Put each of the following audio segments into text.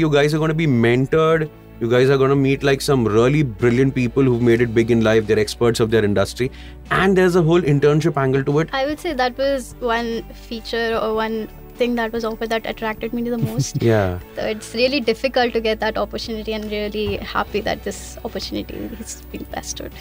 You guys are going to be mentored. You guys are going to meet like some really brilliant people who've made it big in life. They're experts of their industry. And there's a whole internship angle to it. I would say that was one feature or one thing that was offered that attracted me to the most. Yeah. So it's really difficult to get that opportunity and really happy that this opportunity is being bestowed.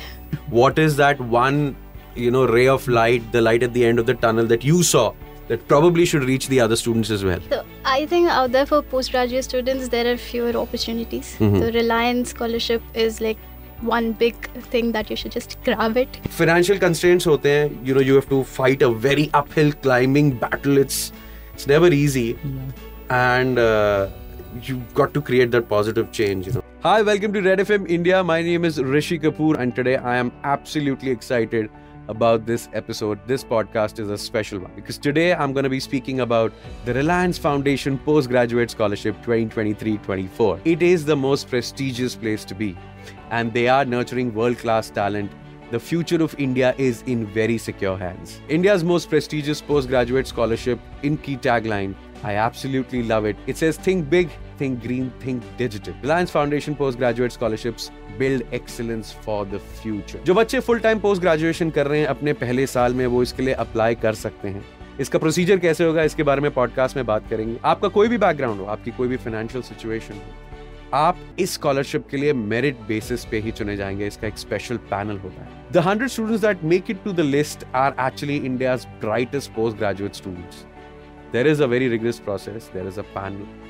What is that one, you know, ray of light, the light at the end of the tunnel that you saw that probably should reach the other students as well? So I think out there for postgraduate students there are fewer opportunities. Mhm. The Reliance scholarship is like one big thing that you should just grab it. Financial constraints hote hain, you know, you have to fight a very uphill climbing battle. It's it's never easy. And uh, you've got to create that positive change, you know. Hi, welcome to Red FM India. My name is Rishi Kapoor, and today I am absolutely excited about this episode. This podcast is a special one because today I'm going to be speaking about the Reliance Foundation Postgraduate Scholarship 2023 24. It is the most prestigious place to be, and they are nurturing world class talent the future of India is in very secure hands. India's most prestigious postgraduate scholarship in key tagline. I absolutely love it. It says think big, think green, think digital. Reliance Foundation postgraduate scholarships build excellence for the future. जो बच्चे full time post graduation कर रहे हैं अपने पहले साल में वो इसके लिए अप्लाई कर सकते हैं। इसका प्रोसीजर कैसे होगा इसके बारे में पॉडकास्ट में बात करेंगे। आपका कोई भी बैकग्राउंड हो आपकी कोई भी फाइनेंशियल सिचुएशन हो आप इस स्कॉलरशिप के लिए मेरिट बेसिस पे ही चुने जाएँगे। इसका एक स्पेशल पैनल होता है। The hundred students that make it to the list are actually India's brightest post graduate students there is a very rigorous process there is a panel.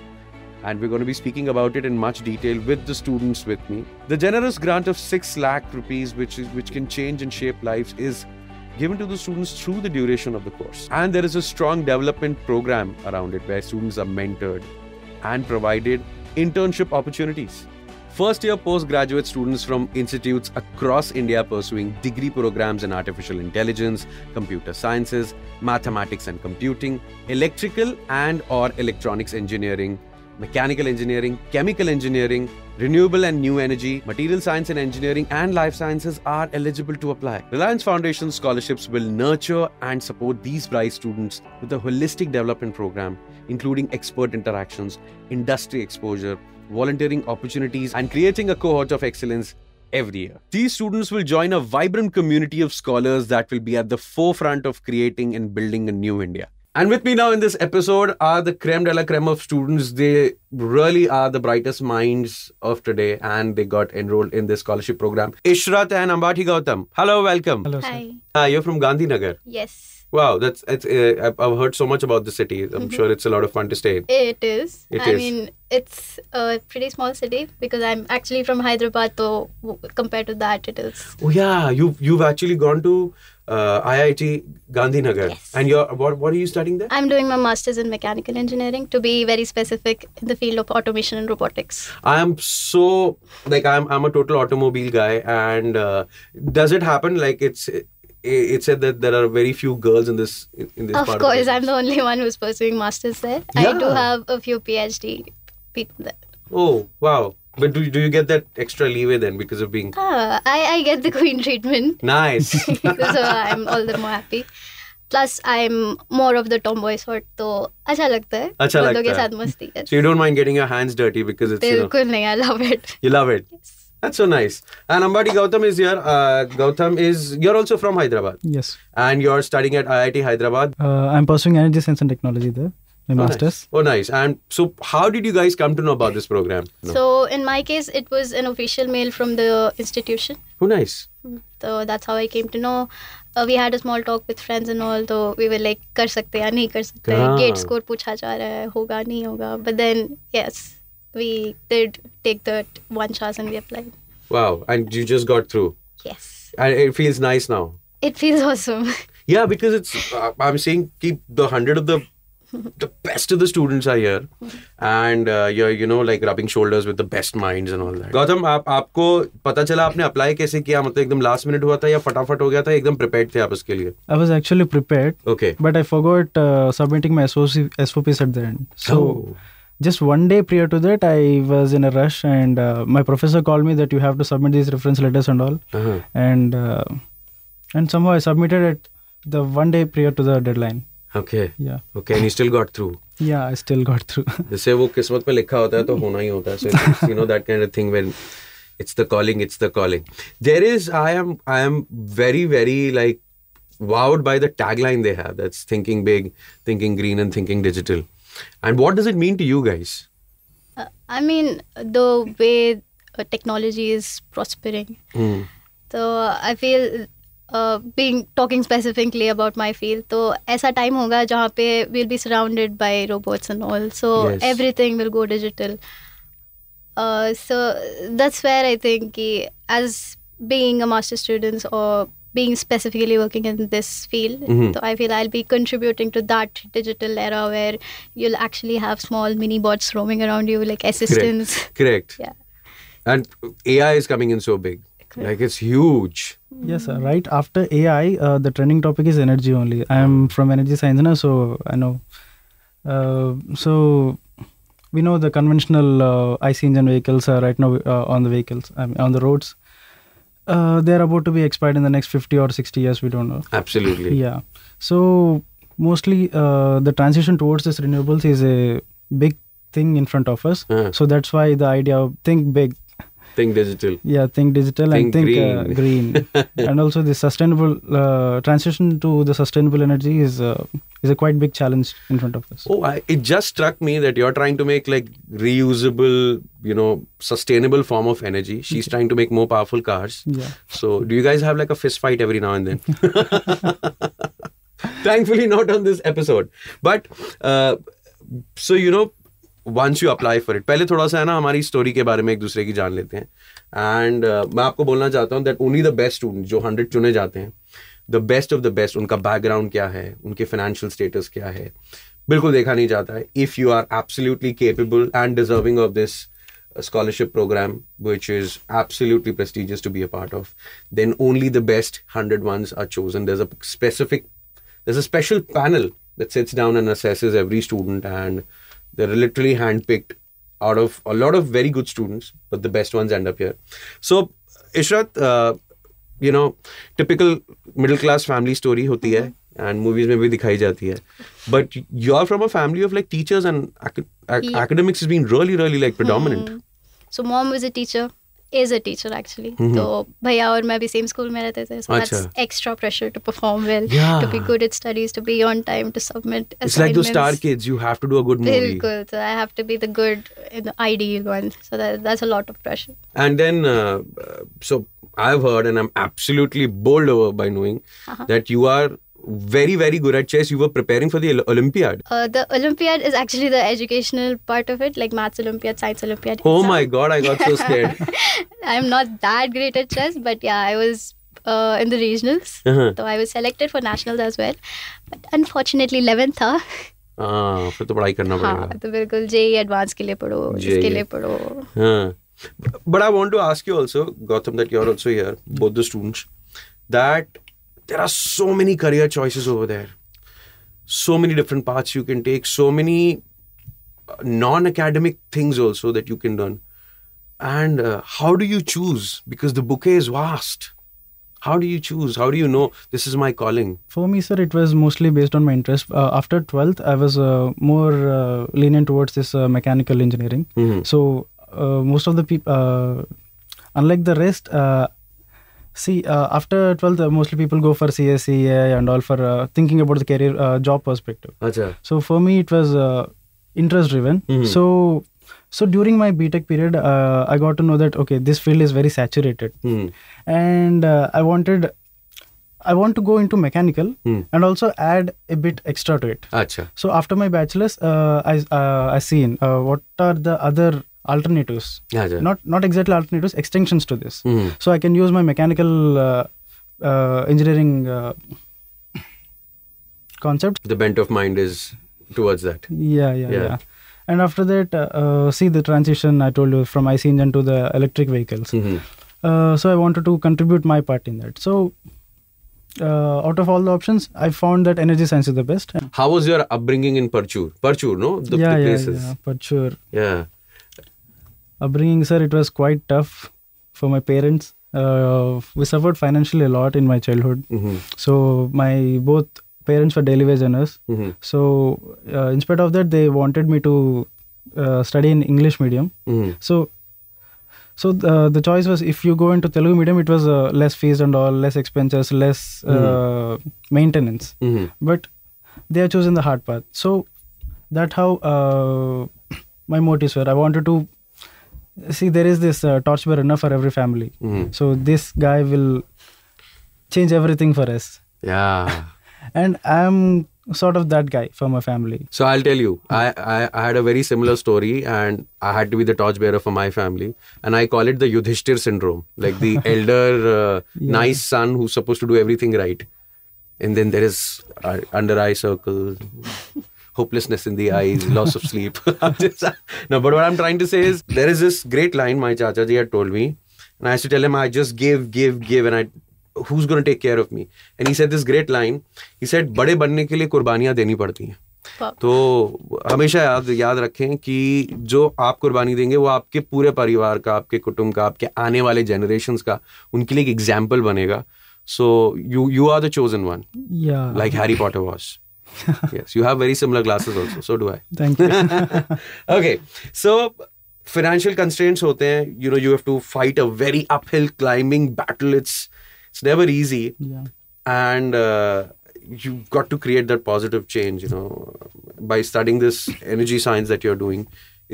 And we're going to be speaking about it in much detail with the students with me. The generous grant of 6 lakh rupees which is which can change and shape lives is given to the students through the duration of the course. And there is a strong development program around it where students are mentored and provided internship opportunities. First year postgraduate students from institutes across India pursuing degree programs in artificial intelligence, computer sciences, mathematics and computing, electrical and or electronics engineering, mechanical engineering, chemical engineering, renewable and new energy, material science and engineering and life sciences are eligible to apply. Reliance Foundation scholarships will nurture and support these bright students with a holistic development program including expert interactions, industry exposure, volunteering opportunities, and creating a cohort of excellence every year. These students will join a vibrant community of scholars that will be at the forefront of creating and building a new India. And with me now in this episode are the creme de la creme of students. They really are the brightest minds of today, and they got enrolled in this scholarship program. Ishrath and Ambati Gowtham. Hello, welcome. Hello, sir. Hi. Uh, you're from Gandhinagar. Yes. Wow, that's it's. Uh, I've- I've heard so much about the city. I'm Mhm. sure it's a lot of fun to stay. in. It is. It I is. mean, it's a pretty small city because I'm actually from Hyderabad, so compared to that, it is. Oh yeah, you've you've actually gone to uh, IIT Gandhinagar, Yes. and you're what what are you studying there? I'm doing my master's in mechanical engineering to be very specific in the field of automation and robotics. I am so like I'm I'm a total automobile guy, and uh, does it happen like it's it, it said that there are very few girls in this in, this Of course, of I'm the only one who's pursuing masters there. I do have a few PhD people there. Oh wow! But do, do you get that extra leeway then because of being. Ah, I, I get the queen treatment. Nice. so I'm all the more happy. Plus I'm more of the tomboy sort, so अच्छा लगता है अच्छा लगता के साथ मस्ती करते so you don't mind getting your hands dirty because it's बिल्कुल नहीं I love it you love it That's so nice. And Ambati Gowtham is here. Uh, Gowtham is you're also from Hyderabad. Yes. And you're studying at IIT Hyderabad. Uh, I'm pursuing energy science and technology there my oh, master's. Nice. Oh, nice. And so, how did you guys come to know about this program? No. So, in my case, it was an official mail from the institution. Oh, nice. Hmm. So, that's how I came to know. Uh, we had a small talk with friends and all, so we were like, kar sakte ya nahi kar sakte. Ah. Gate score pucha ja raha hai, hoga nahi hoga. But then, yes, we did take that one chance and we applied. Wow. And you just got through? Yes. And it feels nice now? It feels awesome. Yeah, because it's, uh, I'm saying keep the 100 of the the best of the students are here and uh, you're you know like rubbing shoulders with the best minds and all that Gautam आप आपको पता चला आपने apply कैसे किया मतलब एकदम last minute हुआ था या फटाफट हो गया था एकदम प्रिपेयर्ड थे आप उसके लिए I was actually prepared, okay but I forgot uh, submitting my SOC, SOPs at the end. So Oh. just one day prior to that, I was in a rush, and uh, my professor called me that you have to submit these reference letters and all, uh-huh. and uh, and somehow I submitted it the one day prior to the deadline. Okay. Yeah, Okay. And you still got through. yeah, I still got through. जैसे वो किस्मत पे लिखा होता है तो होना ही होता है so you know that kind of thing when it's the calling it's the calling there is i am i am very very like wowed by the tagline they have that's thinking big thinking green and thinking digital and what does it mean to you guys Uh, I mean, the way uh, technology is prospering. Hmm. So I feel being talking specifically about my field तो ऐसा time होगा जहाँ पे will be surrounded by robots and all so everything will go digital so that's where I think कि as being a master students और being specifically working in this field. Mm-hmm. So I feel I'll be contributing to that digital era where you'll actually have small mini bots roaming around you, like assistants. Correct. Correct. Yeah. And AI is coming in so big. Like it's huge Yes, sir. Right after AI, uh, the trending topic is energy only. I am from energy science now, so I know. Uh, so we know the conventional uh, IC engine vehicles are right now uh, on the vehicles, I mean, on the roads. Uh, they're about to be expired in the next 50 or 60 years. We don't know. absolutely Yeah. So mostly uh, the transition towards this renewables is a big thing in front of us. Uh, So that's why the idea of think big, think digital yeah, think digital Think and think green. Uh, green. and also the sustainable uh, transition to the sustainable energy is uh, is a quite big challenge in front of us. Oh, I, it just struck me that you're trying to make like reusable, you know, sustainable form of energy. She's trying to make more powerful cars. Yeah. So, do you guys have like a fist fight every now and then? Thankfully, not on this episode. But, uh, so you know, once you apply for it, पहले थोड़ा सा है ना हमारी story के बारे में एक दूसरे की जान लेते हैं एंड मैं आपको बोलना चाहता हूँ that only the best student जो हंड्रेड चुने जाते हैं the best of the best उनका बैकग्राउंड क्या है उनके फाइनेंशियल स्टेटस क्या है बिल्कुल देखा नहीं जाता है if you are absolutely capable and deserving of this scholarship program which is absolutely prestigious to be a part of then only the best 100 ones are chosen there's a specific there's a special panel that sits down and assesses every student and They're literally handpicked out of a lot of very good students, but the best ones end up here. So, Ishrath, uh, you know, typical middle class family story hoti mm-hmm. hai, and movies में भी दिखाई जाती है. But you're from a family of like teachers and ac- ac- yeah. academics has been really, really like predominant. Hmm. So, mom was a teacher. is a teacher actually. Mhm. तो भैया और मैं भी same school में रहते थे. So अच्छा. that's extra pressure to perform well, Yeah. to be good at studies, to be on time, to submit It's like those star assignments. kids. You have to do a good movie. Bilkul. So I have to be the good, uh, the ideal one. So that, that's a lot of pressure. And then, uh, uh, so I've heard, and I'm absolutely bowled over by knowing Uh-huh. that you are very, very good at chess. You were preparing for the Olympiad. Uh, the Olympiad is actually the educational part of it, like maths Olympiad, science Olympiad. Oh my god, I got so scared. I'm not that great at chess, but yeah, I was uh, in the regionals. Uh-huh. So I was selected for nationals as well. But unfortunately, 11th था. Ah, फिर तो पढ़ाई करना पड़ेगा हाँ तो बिल्कुल JEE advance के लिए पढ़ो इसके लिए पढ़ो हाँ but I want to ask you also, Gowtham, that you're also here, both the students, that there are so many career choices over there. So many different paths you can take, so many uh, non-academic things also that you can learn. And uh, how do you choose? Because the bouquet is vast. How do you choose? How do you know this is my calling? For me, sir, it was mostly based on my interest. Uh, after 12th, I was uh, more uh, lenient towards this uh, mechanical engineering. Mhm. So uh, most of the people, uh, unlike the rest, uh, see uh, after 12th, uh, mostly people go for CSE and all for uh, thinking about the career uh, job perspective. Acha. So for me, it was uh, interest driven. Mhm. So so during my BTech period, uh, I got to know that okay, this field is very saturated, Hmm. and uh, I wanted. I want to go into mechanical Hmm. and also add a bit extra to it. Acha. So after my bachelor's, uh, I uh, I seen uh, what are the other alternatives. Acha. Not not exactly alternatives, extensions to this. Hmm. So I can use my mechanical uh, uh, engineering uh, concept. The bent of mind is towards that. Yeah, yeah, Yeah. yeah. And after that, uh, uh, see the transition I told you from IC engine to the electric vehicles. Mhm. Uh, so I wanted to contribute my part in that. So uh, out of all the options, I found that energy science is the best. How was your upbringing in Parchur? Parchur, no? The, yeah, the yeah, places. yeah, for sure. Yeah. Upbringing sir it was quite tough for my parents uh, we suffered financially a lot in my childhood Mhm. so my both parents were daily wage earners. Mhm. So uh, in spite of that, they wanted me to uh, study in English medium. Mhm. So so the, the choice was if you go into Telugu medium, it was uh, less fees and all, less expenses, less uh, maintenance. Mhm. But they have chosen the hard path. So that how uh, my motives were. I wanted to see there is this uh, torchbearer enough for every family. Mhm. So this guy will change everything for us, Yeah. and I'm sort of that guy for my family. So I'll tell you, I, I, I had a very similar story and I had to be the torchbearer for my family. And I call it the Yudhishthir syndrome. Like the elder, uh, Yeah. nice son who's supposed to do everything right. And then there is uh, under eye circle, hopelessness in the eyes, loss of sleep. Just- no, but what I'm trying to say is there is this great line my Chacha ji had told me. And I used to tell him, I just give, give, give. And I, who's going to take care of me? And he said this great line. He said, बड़े बनने के लिए कुर्बानियाँ देनी पड़ती हैं तो हमेशा याद याद रखें कि जो आप कुर्बानी देंगे वो आपके पूरे परिवार का आपके कुटुंब का आपके आने वाले जनरेशन का उनके लिए एक एग्ज़ाम्पल बनेगा so you you are the chosen one like Harry Potter was yes you have very similar glasses also so do i. Thank you. okay so financial constraints hote hain you know you have to fight a very uphill climbing battle. It's it's never easy. Yeah. and uh, you've got to create that positive change you know. By studying this energy science that you're doing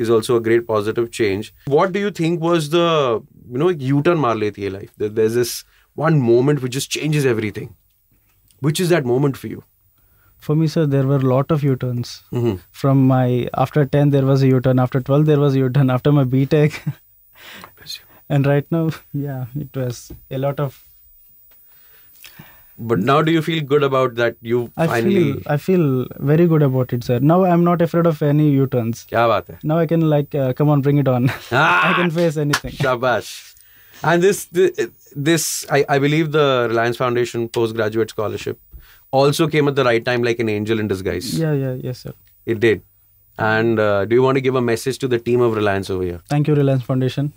is also a great positive change. What do you think was the you know u-turn maar leti hai life? There- there's this one moment which just changes everything. Which is that moment for you for me sir there were a lot of u-turns. Mm-hmm. from my after 10 there was a u-turn. After 12 there was a u-turn. After my btech. And right now yeah it was a lot of but now do you feel good about that you I finally feel, I feel very good about it sir. Now I'm not afraid of any U-turns. Now I can like uh, come on bring it on. Ah! I can face anything. Shabash. And this this, this I, I believe the Reliance Foundation postgraduate scholarship also came at the right time like an angel in disguise. Yeah, yeah, yes, sir. It did. And uh, do you want to give a message to the team of Reliance over here? Thank you, Reliance Foundation.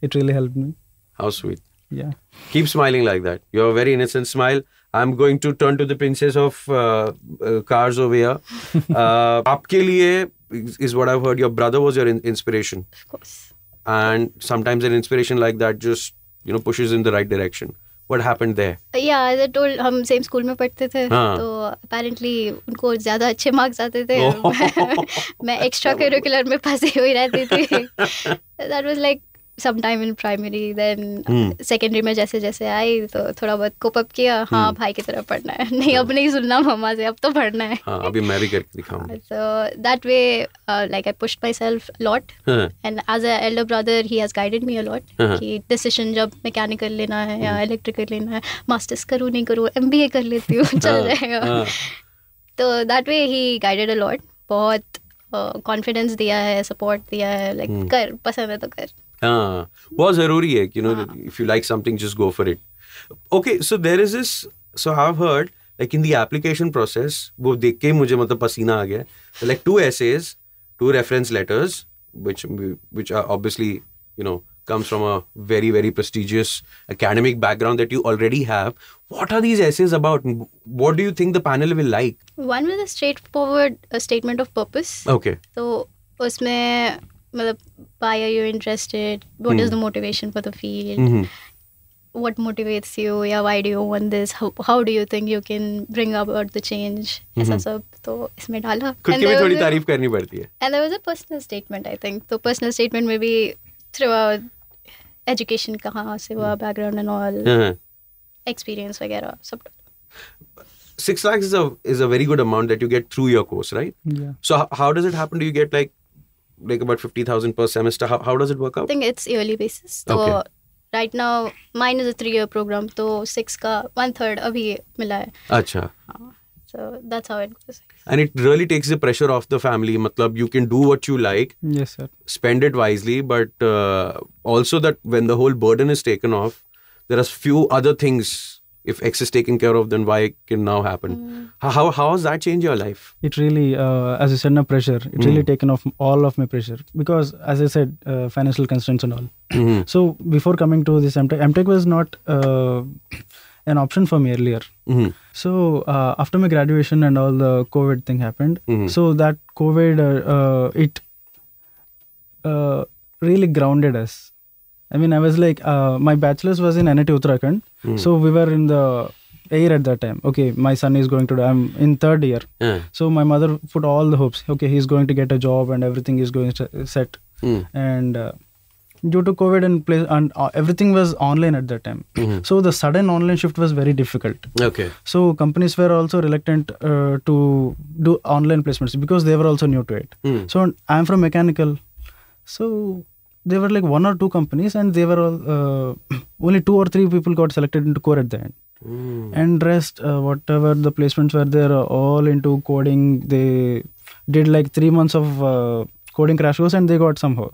It really helped me. How sweet. Yeah. Keep smiling like that. You have a very innocent smile. I'm going to turn to the princess of uh, uh, cars over here. uh, liye is what I've heard. Your brother was your in- inspiration. Of course. And sometimes an inspiration like that just, you know, pushes in the right direction. What happened there? या as I told हम same school में पढ़ते थे हाँ. तो apparently उनको ज़्यादा अच्छे मार्क्स आते थे। मैं एक्स्ट्रा करिकुलर में फंसी हुई रहती थी that was like some time in primary then Hmm. Secondary में जैसे जैसे आई तो थोड़ा बहुत कोप अप किया। हाँ Hmm. भाई की तरह पढ़ना है। नहीं अब नहीं सुनना मम्मा से अब तो पढ़ना है। हाँ अभी मैं भी करके दिखाऊँगा so that way uh, like i pushed myself a lot. हाँ, and as an elder brother he has guided me a lot. हाँ. कि डिसीज़न जब मैकेनिकल लेना है या इलेक्ट्रिकल लेना है मास्टर्स करूँ नहीं करूँ एमबीए कर लेती हूँ चल हाँ, जाएगा हाँ. तो that way he guided a lot बहुत कॉन्फिडेंस दिया है सपोर्ट दिया है लाइक Hmm. कर पसंद है तो कर। हाँ बहुत ज़रूरी है you know if you like something just go for it okay so there is this so have heard like in the application process वो देख के मुझे मतलब पसीना आ गया like two essays two reference letters which which are obviously you know comes from a very very prestigious academic background that you already have what are these essays about what do you think the panel will like one was a straightforward a statement of purpose okay so उसमें why are you interested what is Hmm. the motivation for the field Mhm. what motivates you yeah why do you want this how, how do you think you can bring about the change ऐसा Mhm. सब तो इसमें डाला खुद And की भी there थोड़ी was a- तारीफ करनी पड़ती है and there was a personal statement I think तो personal statement में भी throughout education कहाँ से हुआ background and all हाँ. experience वगैरह सब six lakhs is a is a very good amount that you get through your course, right? Yeah. So how, how does it happen? Do you get like like about fifty thousand per semester? How, how does it work I out? think it's yearly basis तो Okay. right now mine is a three year program तो six का one third अभी मिला है Acha. हाँ, so that's how it goes And it really takes the pressure off the family. Matlab, you can do what you like, Yes, sir. spend it wisely, but uh, also that when the whole burden is taken off, there are few other things. if X is taken care of, then Y can now happen. How, how how has that changed your life? It really, uh, as you said, no pressure. It really Mm. taken off all of my pressure because, as I said, uh, financial constraints and all. Mhm. So before coming to this MTech, MTech was not uh, an option for me earlier. Mhm. So uh, after my graduation and all the COVID thing happened, Mhm. so that COVID uh, uh, it uh, really grounded us. I mean, I was like, uh, my bachelor's was in NIT Uttarakhand, Hmm. so we were in the air at that time. Okay, my son is going to. I'm in third year, Yeah. so my mother put all the hopes. Okay, he's going to get a job and everything is going to set. Mm. And uh, due to COVID and play and uh, everything was online at that time. Mhm. So the sudden online shift was very difficult. Okay. So companies were also reluctant uh, to do online placements because they were also new to it. Mm. So I'm from mechanical, so there were like one or two companies, and they were all uh, only two or three people got selected into core at the end, Mm. and rest uh, whatever the placements were there are all into coding. They did like three months of uh, coding crash course, and they got somehow.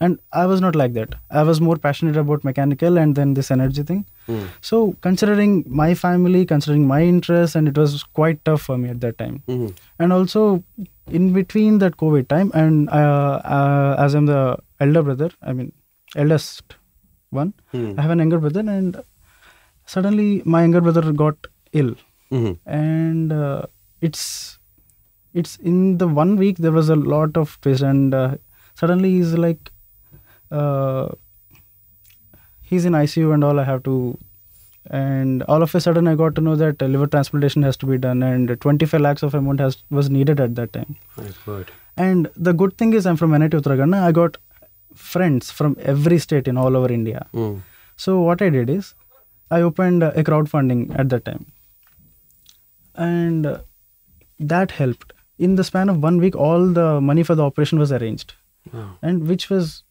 And I was not like that. I was more passionate about mechanical and then this energy thing. Mm. So considering my family, considering my interests, and it was quite tough for me at that time. Mhm. And also in between that COVID time, and uh, uh, as I'm the elder brother, I mean eldest one, Mm. I have an younger brother, and suddenly my younger brother got ill, Mhm. and uh, it's it's in the one week there was a lot of twist, and uh, suddenly he's like. Uh, he's in ICU and all. I have to, and all of a sudden I got to know that liver transplantation has to be done, and 25 lakhs of amount has was needed at that time. God. And the good thing is I'm from NIT Uttarakhand. I got friends from every state in all over India. Mm. So what I did is I opened a crowdfunding at that time, and that helped. In the span of one week, all the money for the operation was arranged Wow. and which was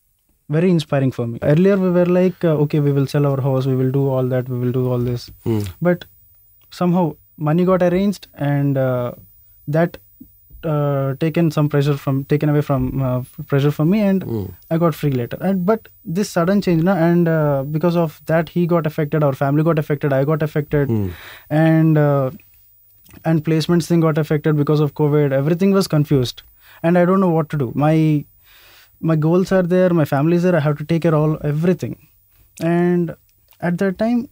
very inspiring for me. Earlier, we were like, uh, okay, we will sell our house, we will do all that, we will do all this. Mm. But somehow money got arranged, and uh, that uh, taken some pressure from taken away from uh, pressure from me, and Mm. I got free later. And but this sudden change, na, and uh, because of that, he got affected, our family got affected, I got affected, Mm. and uh, and placements thing got affected because of COVID. Everything was confused, and I don't know what to do. My my goals are there, my family is there. I have to take care of all everything, and at that time,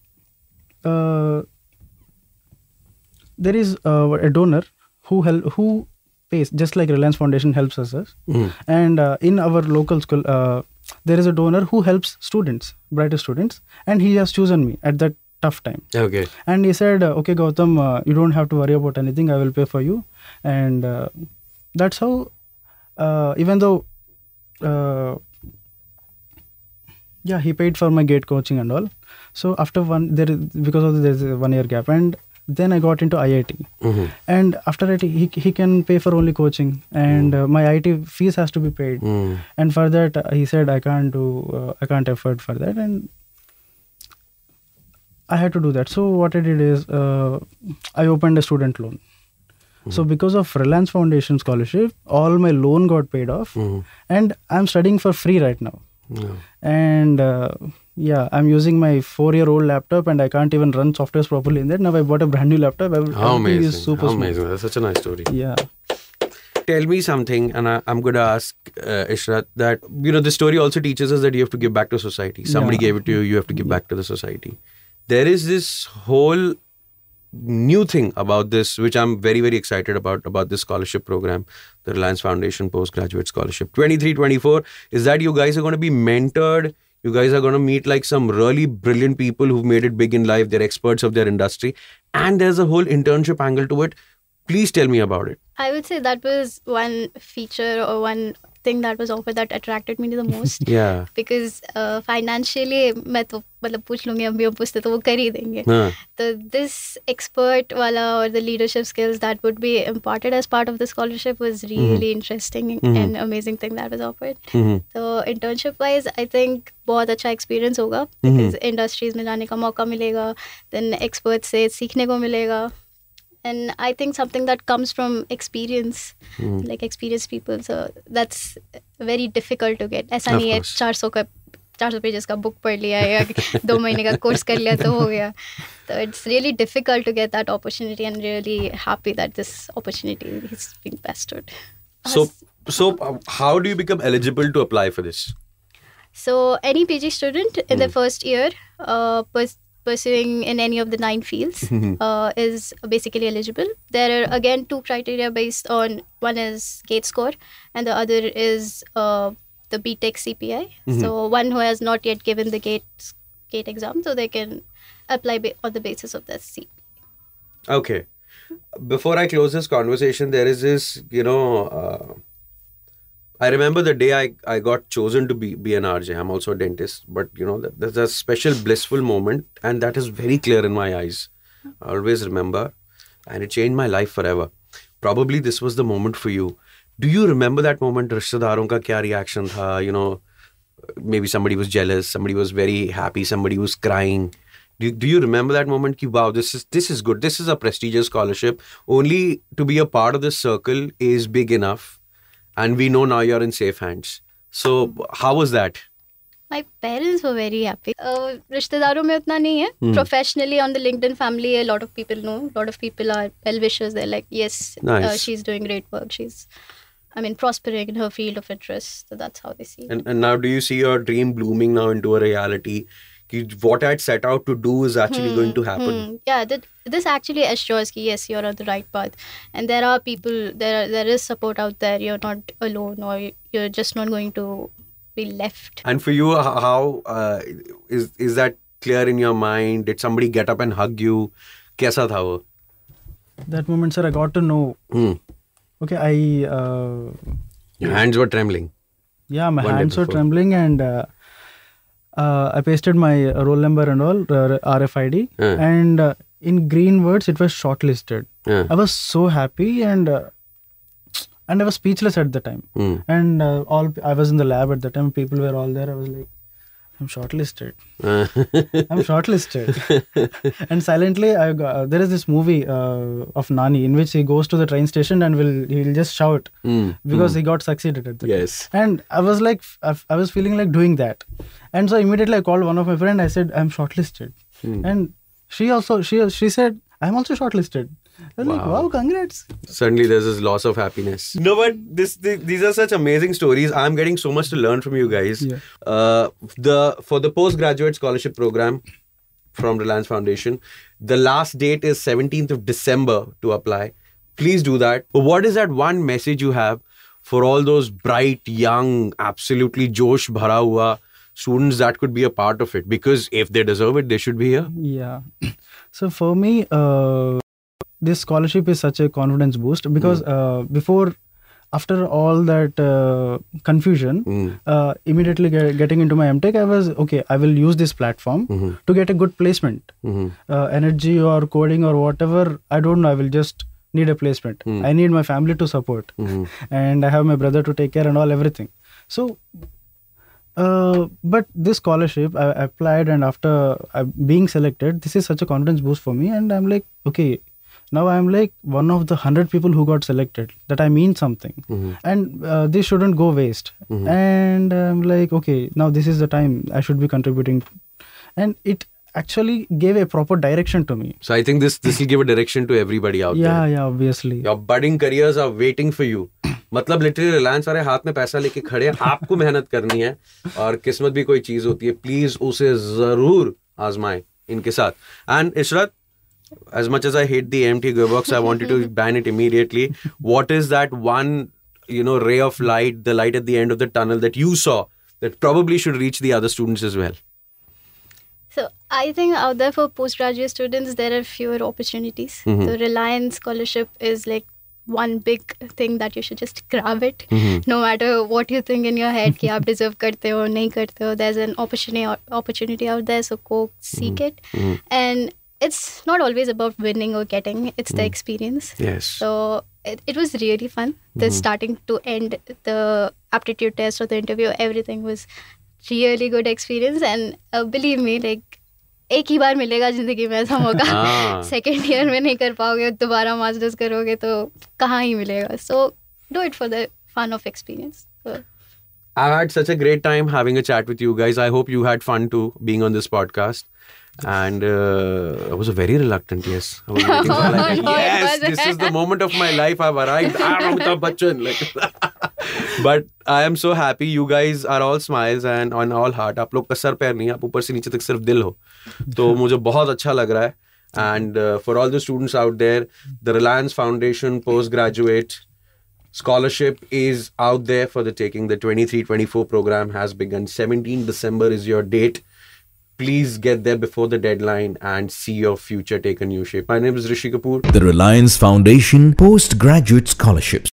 uh, there is uh, a donor who help who pays just like Reliance Foundation helps us. Mm. and uh, in our local school. Uh, there is a donor who helps students, brighter students, and he has chosen me at that tough time Okay. and he said uh, okay gowtham uh, you don't have to worry about anything i will pay for you and uh, that's how uh, even though uh, yeah he paid for my gate coaching and all so after one there is because of there's a one year gap and then i got into iit Mhm. and after it he, he can pay for only coaching. And uh, my it fees has to be paid. Mm. and for that uh, he said i can't do uh, i can't afford for that. And i had to do that. So what i did is uh, i opened a student loan. So because of reliance foundation scholarship all my loan got paid off. Mhm. and i'm studying for free right now Yeah. and uh, yeah i'm using my four year old laptop and i can't even run softwares properly in that now i bought a brand new laptop Every- How amazing. is super How smooth. amazing. That's such a nice story. yeah Tell me something, and I, I'm going to ask uh, Ishrath that, you know, this story also teaches us that you have to give back to society. Somebody Yeah. gave it to you, you have to give back to the society. There is this whole new thing about this, which I'm very, very excited about, about this scholarship program, the Reliance Foundation Postgraduate Scholarship 23 24, is that you guys are going to be mentored. You guys are going to meet like some really brilliant people who've made it big in life. They're experts of their industry. And there's a whole internship angle to it. Please tell me about it. I would say that was one feature or one thing that was offered that attracted me the most. Yeah. Because uh, financially मैं तो मतलब पूछ लूँगी हम भी हम पूछते तो वो कर ही देंगे। हाँ। तो दिस एक्सपर्ट वाला और the leadership skills that would be imported as part of the scholarship was really interesting and amazing thing that was offered तो इंटर्नशिप वाइज आई थिंक बहुत अच्छा एक्सपीरियंस होगा mm-hmm. इंडस्ट्रीज़ में जाने का मौका मिलेगा देन एक्सपर्ट से सीखने को मिलेगा। and I think something that comes from experience Mhm. like experienced people so that's very difficult to get ऐसा Of नहीं है course. 400 का 400 पेजेस का बुक पढ़ लिया या दो महीने का कोर्स कर लिया तो हो गया तो it's really difficult to get that opportunity and really happy that this opportunity is being vested So, so uh, how do you become eligible to apply for this? So any PG student in the first year uh, pers- pursuing in any of the nine fields uh, is basically eligible. There are again two criteria based on one is gate score and the other is uh, the BTech CPI. So one who has not yet given the gate gate exam, so they can apply ba- on the basis of that seat. Okay. Before I close this conversation, there is this, you know, uh, I remember the day I, I got chosen to be, be an RJ. I'm also a dentist, but you know, that- there's a special blissful moment, and that is very clear in my eyes. I always remember, and it changed my life forever. Probably this was the moment for you. Do you remember that moment? रिश्तेदारों का क्या reaction था? You know, maybe somebody was jealous, somebody was very happy, somebody was crying. Do you, do you remember that moment? Ki, wow, this is this is good. This is a prestigious scholarship. Only to be a part of this circle is big enough, and we know now you're in safe hands. So how was that? My parents were very happy. Uh, रिश्तेदारों में उतना नहीं है. Professionally on the LinkedIn family, a lot of people know. A lot of people are well wishers. They're like, yes, uh, Nice. she's doing great work. She's, I mean, prospering in her field of interest. So that's how they see it. And, and now, do you see your dream blooming now into a reality? what I'd set out to do is actually going hmm, to happen. Hmm. Yeah, this actually assures that yes, you're on the right path, and there are people there. There is support out there. You're not alone, or you're just not going to be left. And for you, how uh, is is that clear in your mind? Did somebody get up and hug you? Kaisa tha wo? That moment, sir, I got to know. Hmm. Okay, I. Uh, your hands were trembling. Yeah, my hands were trembling, and. Uh, uh, I pasted my roll number and all uh, RFID, Yeah. and uh, in green words, it was shortlisted. Yeah. I was so happy, and uh, and I was speechless at the time. Hmm. And uh, all I was in the lab at the time. People were all there. I was like, I'm shortlisted. Uh, I'm shortlisted. and silently, I got, there is this movie uh, of Nani in which he goes to the train station and will he'll just shout Hmm. because he got succeeded at the time. yes. And I was like, I, I was feeling like doing that, and so immediately I called one of my friend. I said, I'm shortlisted, Hmm. and she also she she said, I'm also shortlisted. I was like, Wow. wow, congrats. Suddenly, there's this loss of happiness. No, but this, th these are such amazing stories. I'm getting so much to learn from you guys. Yeah. Uh, the for the postgraduate scholarship program from Reliance Foundation, the last date is 17th of December to apply. Please do that. But what is that one message you have for all those bright, young, absolutely Josh bhara hua students that could be a part of it? Because if they deserve it, they should be here. Yeah. So for me, uh, this scholarship is such a confidence boost because uh, before, after all that uh, confusion, Mm. uh, immediately get, getting into my MTech, I was okay. I will use this platform Mhm. to get a good placement, Mhm. uh, energy or coding or whatever. I don't know. I will just need a placement. Mm. I need my family to support, Mhm. and I have my brother to take care and all everything. So uh, but this scholarship I, applied and after uh, being selected this is such a confidence boost for me and i'm like okay now i'm like one of the 100 people who got selected that i mean something Mhm. and uh, this shouldn't go waste Mhm. and i'm like okay now this is the time i should be contributing and it actually gave a proper direction to me So I think this this will give a direction to everybody out there. yeah yeah obviously Your budding careers are waiting for you. मतलब literally Reliance वाले हाथ में पैसा लेके खड़े हैं आपको मेहनत करनी है और किस्मत भी कोई चीज होती है प्लीज उसे जरूर आजमाएं इनके साथ and Ishrat as much as I hate the empty gearbox, I wanted to ban it immediately. What is that one, you know, ray of light, the light at the end of the tunnel that you saw that probably should reach the other students as well? So I think uh, out there for postgraduate students, there are fewer opportunities. Mm-hmm. The Reliance scholarship is like one big thing that you should just grab it mm-hmm. no matter what you think in your head you aap deserve karte ho nahi karte ho there's an opportunity opportunity out there so go seek mm-hmm. it mm-hmm. and it's not always about winning or getting it's the mm-hmm. experience yes so it, it was really fun the mm-hmm. starting to end the aptitude test or the interview everything was really good experience. And uh, believe me, like एक ही बार मिलेगा ज़िंदगी में ऐसा मौका हाँ. Second year में नहीं कर पाओगे दोबारा मास्टर्स करोगे तो कहाँ ही मिलेगा so do it for the fun of experience I've had such a great time having a chat with you guys. I hope you had fun too being on this podcast. And uh, I was a very reluctant yes. I was waiting for like, yes, this is the moment of my life. I've arrived. I'm Amitabh Bachchan. Like, but I am so happy you guys are all smiles and on all heart आप लोग का sir पैर नहीं आप ऊपर से नीचे तक सिर्फ दिल हो तो मुझे बहुत अच्छा लग रहा है and for all the students out there the Reliance Foundation post graduate scholarship is out there for the taking the 23-24 program has begun 17 december is your date please get there before the deadline and see your future take a new shape my name is rishi kapoor The Reliance Foundation Postgraduate Scholarships.